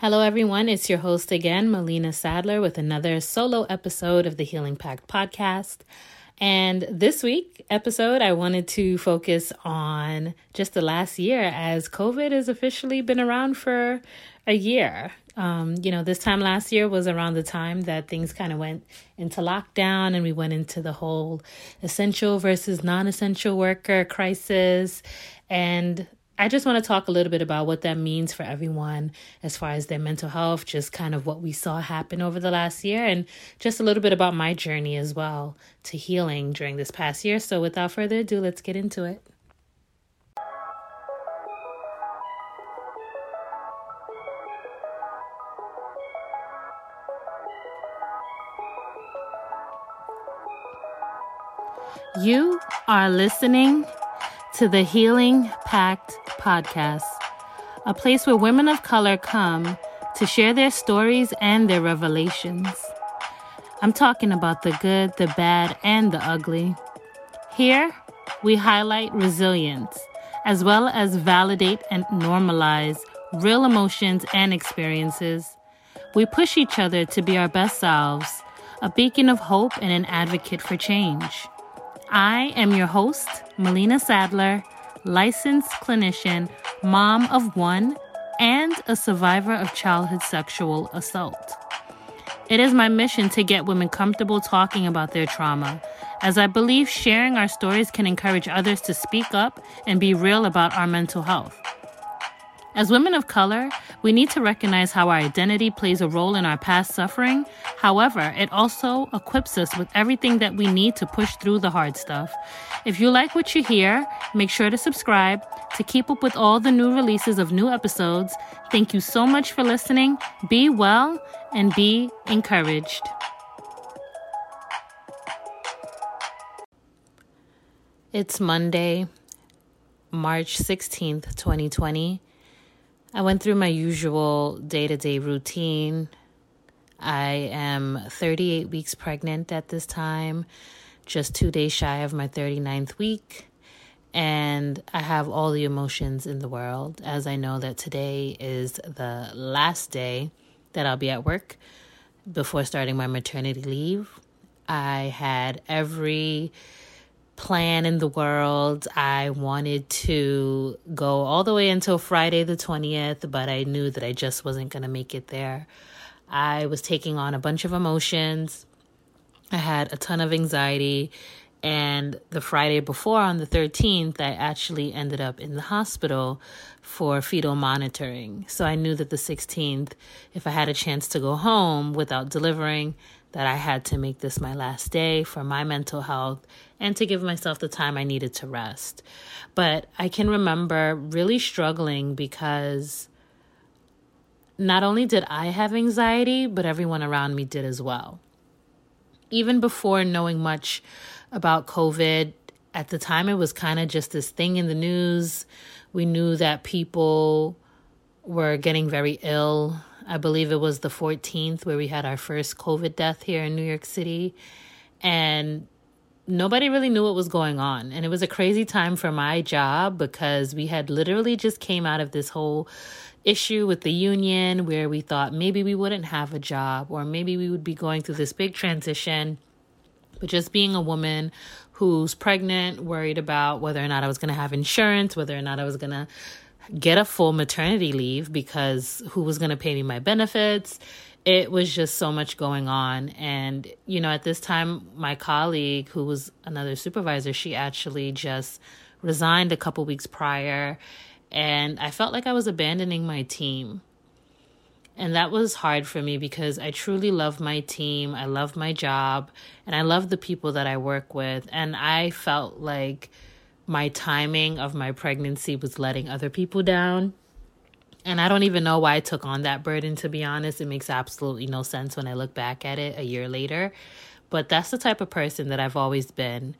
Hello, everyone. It's your host again, Melena Saddler, with another solo episode of the Healing Pact podcast. And this week episode, I wanted to focus on just the last year as COVID has officially been around for a year. Um, you know, this time last year was around the time that things kind of went into lockdown and we went into the whole essential versus non essential worker crisis. And I just want to talk a little bit about what that means for everyone as far as their mental health, just kind of what we saw happen over the last year, and just a little bit about my journey as well to healing during this past year. So, without further ado, let's get into it. You are listening to the Healing Pact podcast, a place where women of color come to share their stories and their revelations. I'm talking about the good, the bad, and the ugly. Here, we highlight resilience, as well as validate and normalize real emotions and experiences. We push each other to be our best selves, a beacon of hope and an advocate for change. I am your host, Melena Saddler, licensed clinician, mom of one, and a survivor of childhood sexual assault. It is my mission to get women comfortable talking about their trauma, as I believe sharing our stories can encourage others to speak up and be real about our mental health. As women of color, we need to recognize how our identity plays a role in our past suffering. However, it also equips us with everything that we need to push through the hard stuff. If you like what you hear, make sure to subscribe to keep up with all the new releases of new episodes. Thank you so much for listening. Be well and be encouraged. It's Monday, March 16th, 2020. I went through my usual day to day routine. I am 38 weeks pregnant at this time, just two days shy of my 39th week. And I have all the emotions in the world as I know that today is the last day that I'll be at work before starting my maternity leave. I had every plan in the world. I wanted to go all the way until Friday the 20th, but I knew that I just wasn't going to make it there. I was taking on a bunch of emotions. I had a ton of anxiety. And the Friday before, on the 13th, I actually ended up in the hospital for fetal monitoring. So I knew that the 16th, if I had a chance to go home without delivering, that I had to make this my last day for my mental health and to give myself the time I needed to rest. But I can remember really struggling because not only did I have anxiety, but everyone around me did as well. Even before knowing much about COVID, at the time it was kind of just this thing in the news. We knew that people were getting very ill. I believe it was the 14th where we had our first COVID death here in New York City. And nobody really knew what was going on and it was a crazy time for my job because we had literally just came out of this whole issue with the union where we thought maybe we wouldn't have a job or maybe we would be going through this big transition but just being a woman who's pregnant worried about whether or not I was going to have insurance whether or not I was going to get a full maternity leave because who was going to pay me my benefits it was just so much going on. And, you know, at this time, my colleague, who was another supervisor, she actually just resigned a couple weeks prior. And I felt like I was abandoning my team. And that was hard for me because I truly love my team. I love my job and I love the people that I work with. And I felt like my timing of my pregnancy was letting other people down. And I don't even know why I took on that burden, to be honest. It makes absolutely no sense when I look back at it a year later. But that's the type of person that I've always been.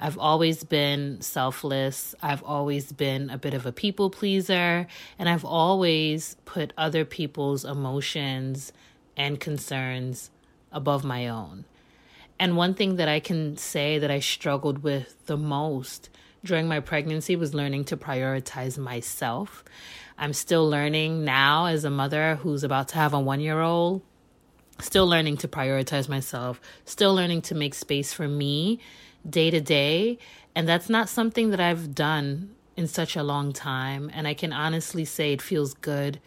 I've always been selfless. I've always been a bit of a people pleaser. And I've always put other people's emotions and concerns above my own. And one thing that I can say that I struggled with the most during my pregnancy was learning to prioritize myself. I'm still learning now as a mother who's about to have a one year old, still learning to prioritize myself, still learning to make space for me day to day. And that's not something that I've done in such a long time. And I can honestly say it feels good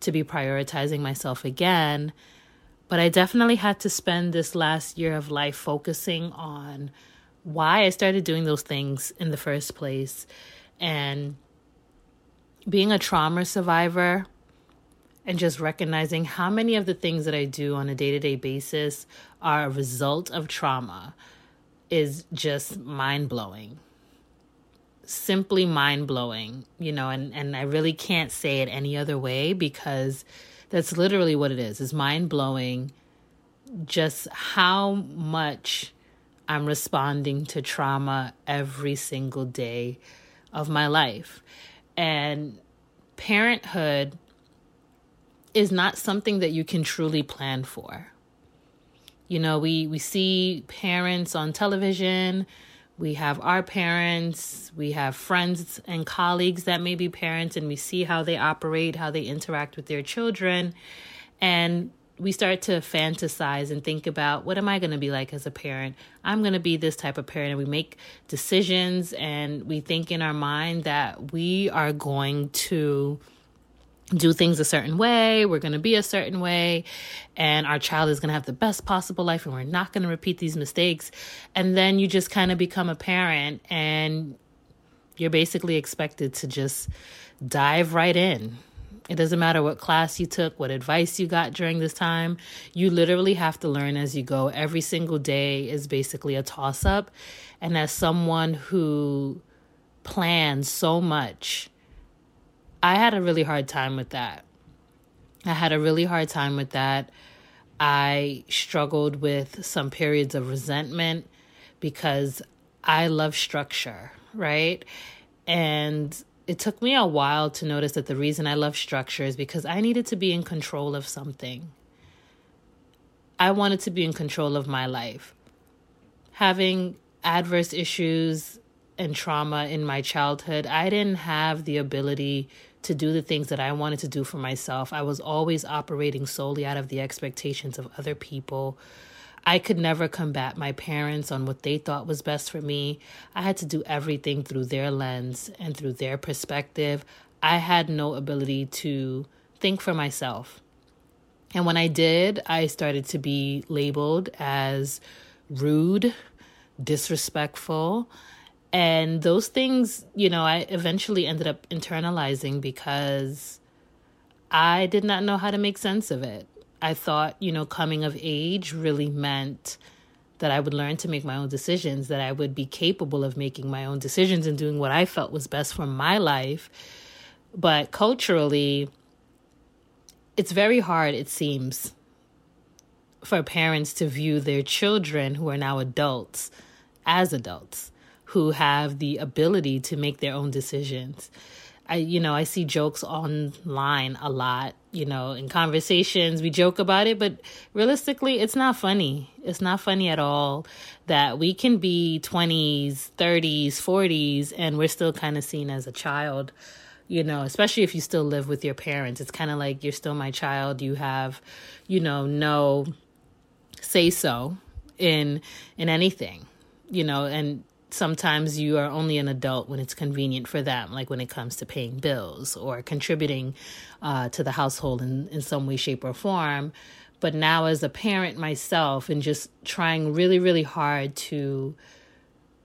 to be prioritizing myself again. But I definitely had to spend this last year of life focusing on why I started doing those things in the first place. And being a trauma survivor and just recognizing how many of the things that I do on a day to day basis are a result of trauma is just mind blowing. Simply mind blowing, you know, and, and I really can't say it any other way because that's literally what it is. It's mind blowing just how much I'm responding to trauma every single day of my life. And parenthood is not something that you can truly plan for. You know, we, we see parents on television, we have our parents, we have friends and colleagues that may be parents, and we see how they operate, how they interact with their children. And we start to fantasize and think about what am I going to be like as a parent? I'm going to be this type of parent. And we make decisions and we think in our mind that we are going to do things a certain way, we're going to be a certain way, and our child is going to have the best possible life, and we're not going to repeat these mistakes. And then you just kind of become a parent, and you're basically expected to just dive right in it doesn't matter what class you took, what advice you got during this time. You literally have to learn as you go. Every single day is basically a toss up. And as someone who plans so much, I had a really hard time with that. I had a really hard time with that. I struggled with some periods of resentment because I love structure, right? And it took me a while to notice that the reason I love structure is because I needed to be in control of something. I wanted to be in control of my life. Having adverse issues and trauma in my childhood, I didn't have the ability to do the things that I wanted to do for myself. I was always operating solely out of the expectations of other people I could never combat my parents on what they thought was best for me. I had to do everything through their lens and through their perspective. I had no ability to think for myself. And when I did, I started to be labeled as rude, disrespectful. And those things, you know, I eventually ended up internalizing because I did not know how to make sense of it. I thought, you know, coming of age really meant that I would learn to make my own decisions, that I would be capable of making my own decisions and doing what I felt was best for my life. But culturally, it's very hard, it seems, for parents to view their children who are now adults as adults who have the ability to make their own decisions. I, you know, I see jokes online a lot, you know, in conversations. We joke about it, but realistically, it's not funny. It's not funny at all that we can be 20s, 30s, 40s, and we're still kind of seen as a child, you know, especially if you still live with your parents. It's kind of like you're still my child. You have, you know, no say so in in anything you know and sometimes you are only an adult when it's convenient for them, like when it comes to paying bills or contributing uh, to the household in, in some way, shape, or form. But now, as a parent myself, and just trying really, really hard to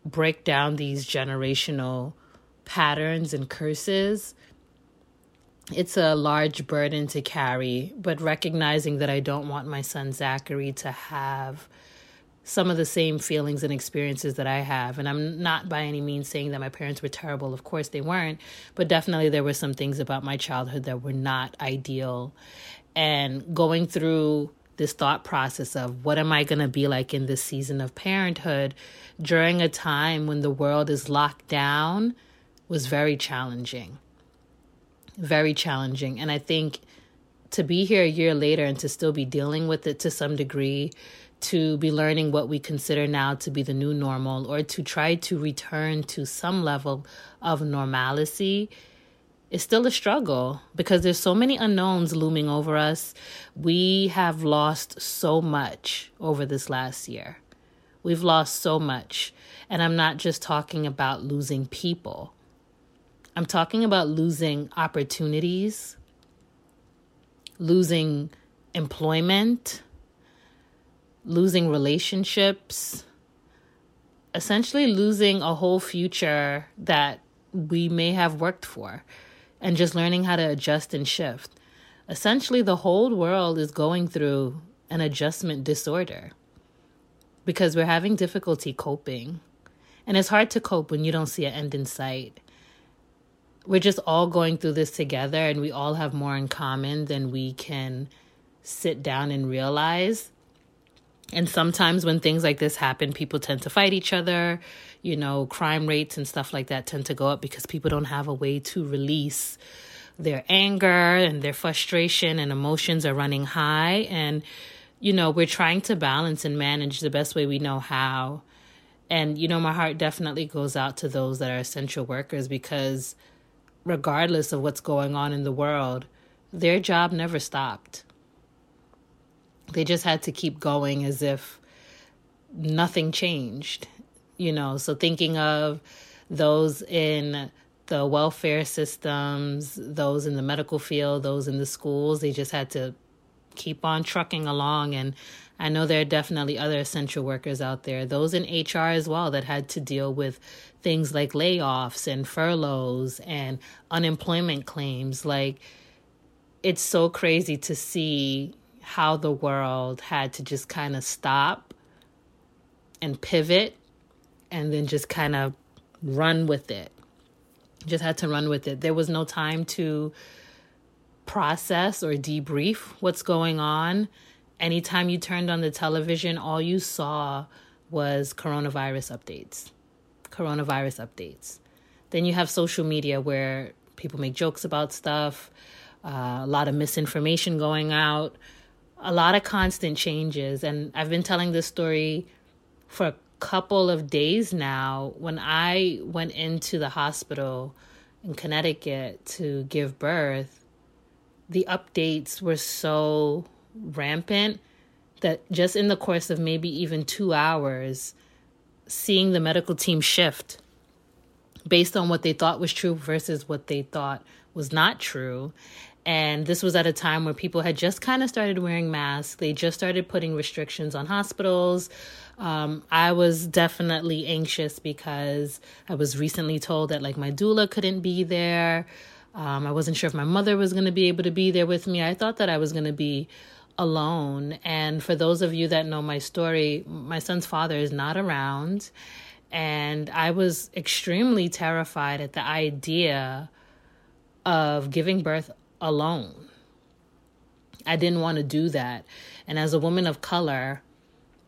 break down these generational patterns and curses, it's a large burden to carry. But recognizing that I don't want my son Zachary to have some of the same feelings and experiences that I have. And I'm not by any means saying that my parents were terrible. Of course, they weren't. But definitely, there were some things about my childhood that were not ideal. And going through this thought process of what am I going to be like in this season of parenthood during a time when the world is locked down was very challenging. Very challenging. And I think to be here a year later and to still be dealing with it to some degree to be learning what we consider now to be the new normal or to try to return to some level of normalcy is still a struggle because there's so many unknowns looming over us. We have lost so much over this last year. We've lost so much. And I'm not just talking about losing people. I'm talking about losing opportunities, losing employment, losing relationships, essentially losing a whole future that we may have worked for, and just learning how to adjust and shift. Essentially, the whole world is going through an adjustment disorder because we're having difficulty coping. And it's hard to cope when you don't see an end in sight. We're just all going through this together, and we all have more in common than we can sit down and realize. And sometimes when things like this happen, people tend to fight each other. You know, crime rates and stuff like that tend to go up because people don't have a way to release their anger and their frustration and emotions are running high. And, you know, we're trying to balance and manage the best way we know how. And, you know, my heart definitely goes out to those that are essential workers because, regardless of what's going on in the world, their job never stopped they just had to keep going as if nothing changed, you know. So thinking of those in the welfare systems, those in the medical field, those in the schools, they just had to keep on trucking along. And I know there are definitely other essential workers out there, those in HR as well, that had to deal with things like layoffs and furloughs and unemployment claims. Like, it's so crazy to see how the world had to just kind of stop and pivot and then just kind of run with it. Just had to run with it. There was no time to process or debrief what's going on. Anytime you turned on the television, all you saw was coronavirus updates. Coronavirus updates. Then you have social media where people make jokes about stuff, uh, a lot of misinformation going out a lot of constant changes. And I've been telling this story for a couple of days now. When I went into the hospital in Connecticut to give birth, the updates were so rampant that just in the course of maybe even two hours, seeing the medical team shift based on what they thought was true versus what they thought was not true and this was at a time where people had just kind of started wearing masks. They just started putting restrictions on hospitals. Um, I was definitely anxious because I was recently told that like my doula couldn't be there. Um, I wasn't sure if my mother was going to be able to be there with me. I thought that I was going to be alone. And for those of you that know my story, my son's father is not around. And I was extremely terrified at the idea of giving birth alone. I didn't want to do that. And as a woman of color,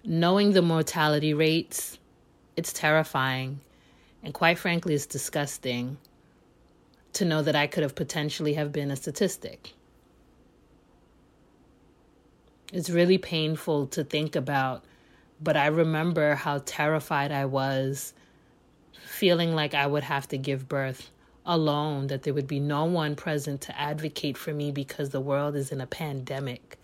knowing the mortality rates, it's terrifying. And quite frankly, it's disgusting to know that I could have potentially have been a statistic. It's really painful to think about, but I remember how terrified I was feeling like I would have to give birth alone, that there would be no one present to advocate for me because the world is in a pandemic.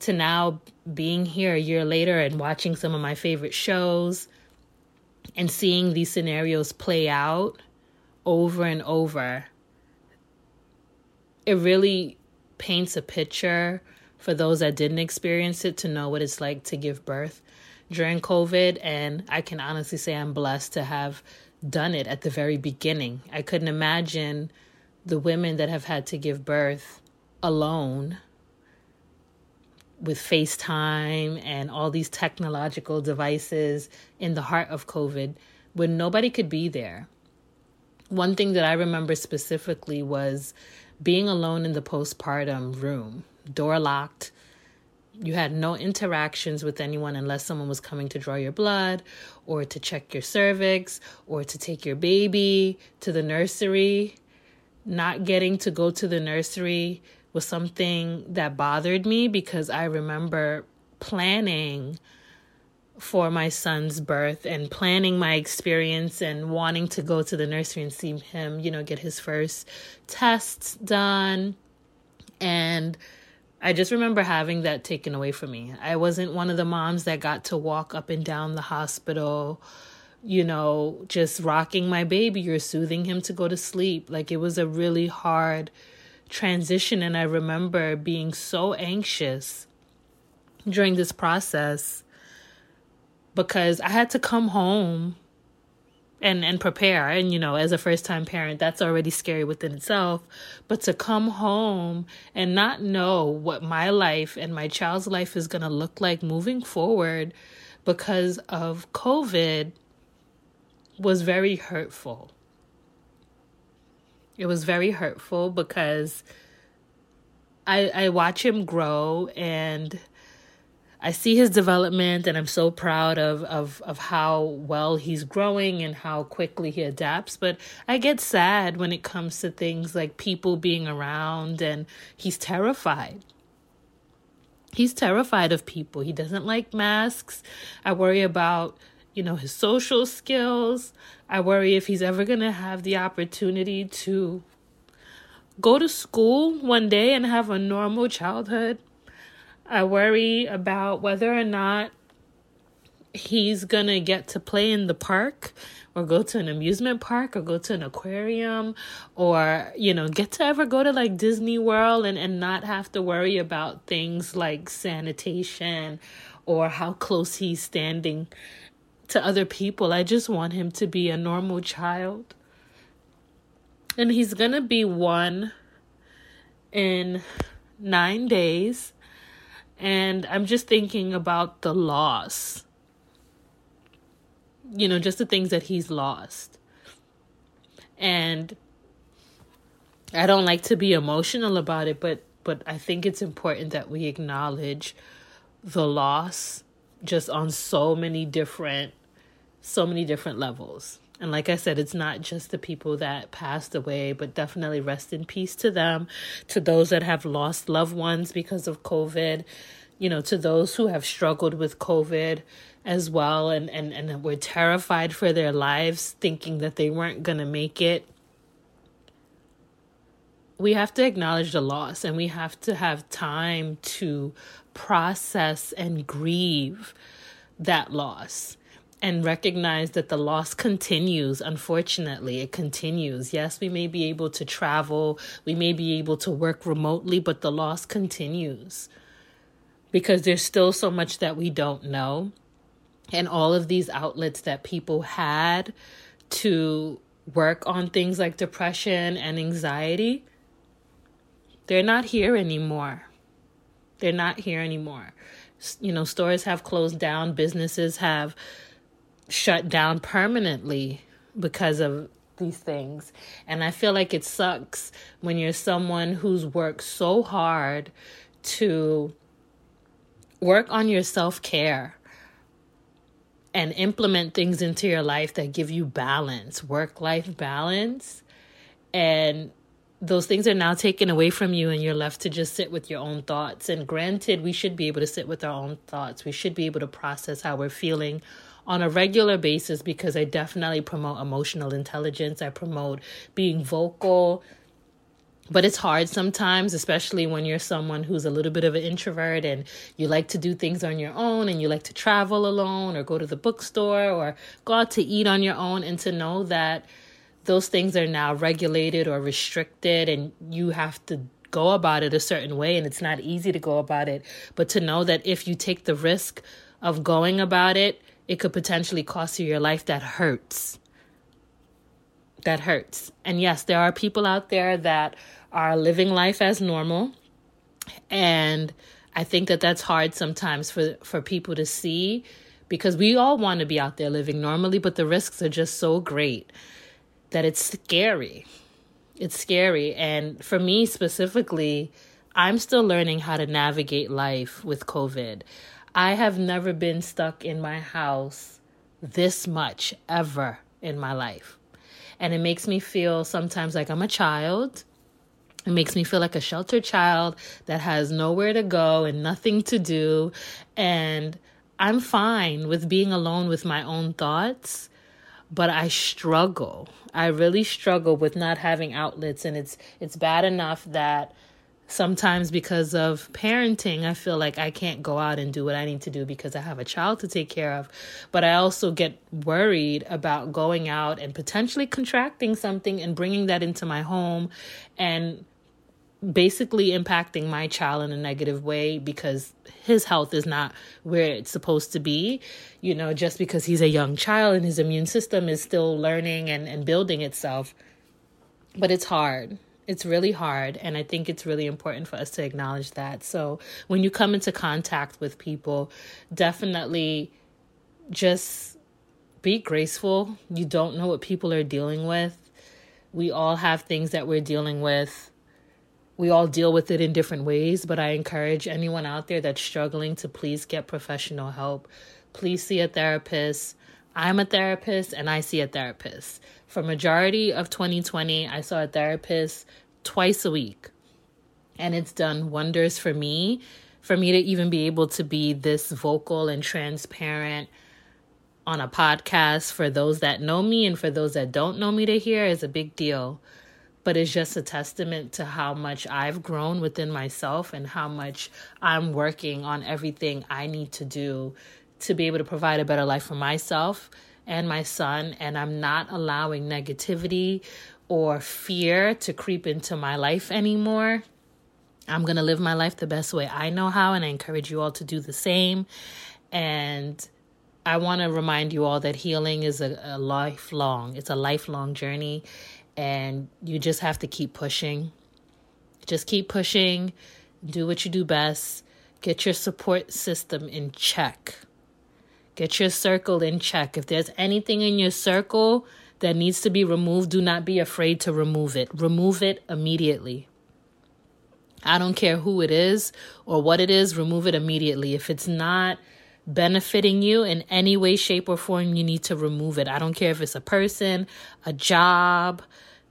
To now being here a year later and watching some of my favorite shows and seeing these scenarios play out over and over, it really paints a picture for those that didn't experience it to know what it's like to give birth during COVID. And I can honestly say I'm blessed to have done it at the very beginning. I couldn't imagine the women that have had to give birth alone with FaceTime and all these technological devices in the heart of COVID when nobody could be there. One thing that I remember specifically was being alone in the postpartum room, door locked, you had no interactions with anyone unless someone was coming to draw your blood or to check your cervix or to take your baby to the nursery. Not getting to go to the nursery was something that bothered me because I remember planning for my son's birth and planning my experience and wanting to go to the nursery and see him, you know, get his first tests done. And I just remember having that taken away from me. I wasn't one of the moms that got to walk up and down the hospital, you know, just rocking my baby or soothing him to go to sleep. Like it was a really hard transition. And I remember being so anxious during this process because I had to come home and and prepare. And you know as a first time parent that's already scary within itself. But to come home and not know what my life and my child's life is going to look like moving forward because of covid was very hurtful. It was very hurtful because i i watch him grow and I see his development and I'm so proud of, of, of how well he's growing and how quickly he adapts. But I get sad when it comes to things like people being around and he's terrified. He's terrified of people. He doesn't like masks. I worry about, you know, his social skills. I worry if he's ever going to have the opportunity to go to school one day and have a normal childhood. I worry about whether or not he's going to get to play in the park or go to an amusement park or go to an aquarium or you know get to ever go to like Disney World and and not have to worry about things like sanitation or how close he's standing to other people. I just want him to be a normal child. And he's going to be one in 9 days and I'm just thinking about the loss. You know, just the things that he's lost. And I don't like to be emotional about it, but but I think it's important that we acknowledge the loss just on so many different so many different levels. And like I said, it's not just the people that passed away, but definitely rest in peace to them, to those that have lost loved ones because of COVID, you know, to those who have struggled with COVID as well and, and, and were terrified for their lives, thinking that they weren't going to make it. We have to acknowledge the loss and we have to have time to process and grieve that loss and recognize that the loss continues. Unfortunately, it continues. Yes, we may be able to travel, we may be able to work remotely, but the loss continues because there's still so much that we don't know. And all of these outlets that people had to work on things like depression and anxiety, they're not here anymore. They're not here anymore. You know, stores have closed down, businesses have shut down permanently because of these things. And I feel like it sucks when you're someone who's worked so hard to work on your self care and implement things into your life that give you balance, work life balance. And those things are now taken away from you, and you're left to just sit with your own thoughts. And granted, we should be able to sit with our own thoughts, we should be able to process how we're feeling on a regular basis because I definitely promote emotional intelligence. I promote being vocal, but it's hard sometimes, especially when you're someone who's a little bit of an introvert and you like to do things on your own and you like to travel alone or go to the bookstore or go out to eat on your own and to know that those things are now regulated or restricted and you have to go about it a certain way and it's not easy to go about it. But to know that if you take the risk of going about it, it could potentially cost you your life that hurts that hurts. And yes, there are people out there that are living life as normal. And I think that that's hard sometimes for, for people to see because we all want to be out there living normally, but the risks are just so great that it's scary. It's scary. And for me specifically, I'm still learning how to navigate life with COVID. I have never been stuck in my house this much ever in my life. And it makes me feel sometimes like I'm a child. It makes me feel like a sheltered child that has nowhere to go and nothing to do. And I'm fine with being alone with my own thoughts, but I struggle. I really struggle with not having outlets and it's it's bad enough that sometimes because of parenting, I feel like I can't go out and do what I need to do because I have a child to take care of. But I also get worried about going out and potentially contracting something and bringing that into my home and basically impacting my child in a negative way because his health is not where it's supposed to be you know just because he's a young child and his immune system is still learning and, and building itself but it's hard it's really hard and i think it's really important for us to acknowledge that so when you come into contact with people definitely just be graceful you don't know what people are dealing with we all have things that we're dealing with we all deal with it in different ways, but I encourage anyone out there that's struggling to please get professional help. Please see a therapist. I'm a therapist and I see a therapist. For majority of 2020, I saw a therapist twice a week. And it's done wonders for me, for me to even be able to be this vocal and transparent on a podcast for those that know me and for those that don't know me to hear is a big deal but it's just a testament to how much I've grown within myself and how much I'm working on everything I need to do to be able to provide a better life for myself and my son. And I'm not allowing negativity or fear to creep into my life anymore. I'm going to live my life the best way I know how, and I encourage you all to do the same. And I want to remind you all that healing is a, a lifelong, it's a lifelong journey and you just have to keep pushing. Just keep pushing, do what you do best, get your support system in check. Get your circle in check. If there's anything in your circle that needs to be removed, do not be afraid to remove it. Remove it immediately. I don't care who it is or what it is, remove it immediately. If it's not benefiting you in any way, shape, or form, you need to remove it. I don't care if it's a person, a job,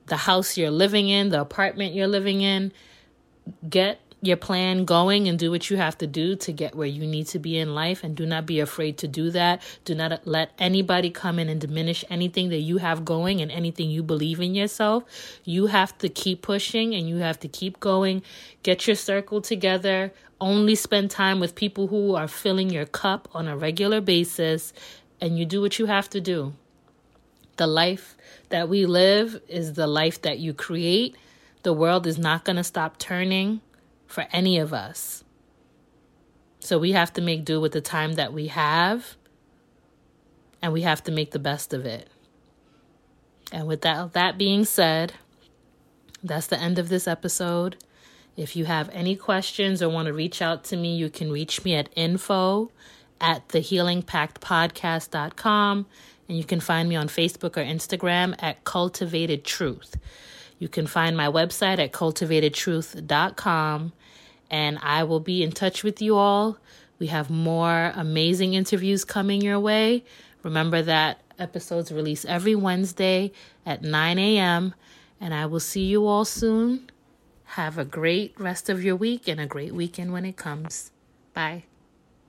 the house you're living in, the apartment you're living in. Get your plan going and do what you have to do to get where you need to be in life and do not be afraid to do that. Do not let anybody come in and diminish anything that you have going and anything you believe in yourself. You have to keep pushing and you have to keep going. Get your circle together. Only spend time with people who are filling your cup on a regular basis and you do what you have to do. The life that we live is the life that you create. The world is not going to stop turning for any of us. So we have to make do with the time that we have, and we have to make the best of it. And with that, that being said, that's the end of this episode. If you have any questions or want to reach out to me, you can reach me at info at thehealingpactpodcast.com. And you can find me on Facebook or Instagram at Cultivated Truth. You can find my website at cultivatedtruth.com. And I will be in touch with you all. We have more amazing interviews coming your way. Remember that episodes release every Wednesday at 9 a.m. And I will see you all soon. Have a great rest of your week and a great weekend when it comes. Bye.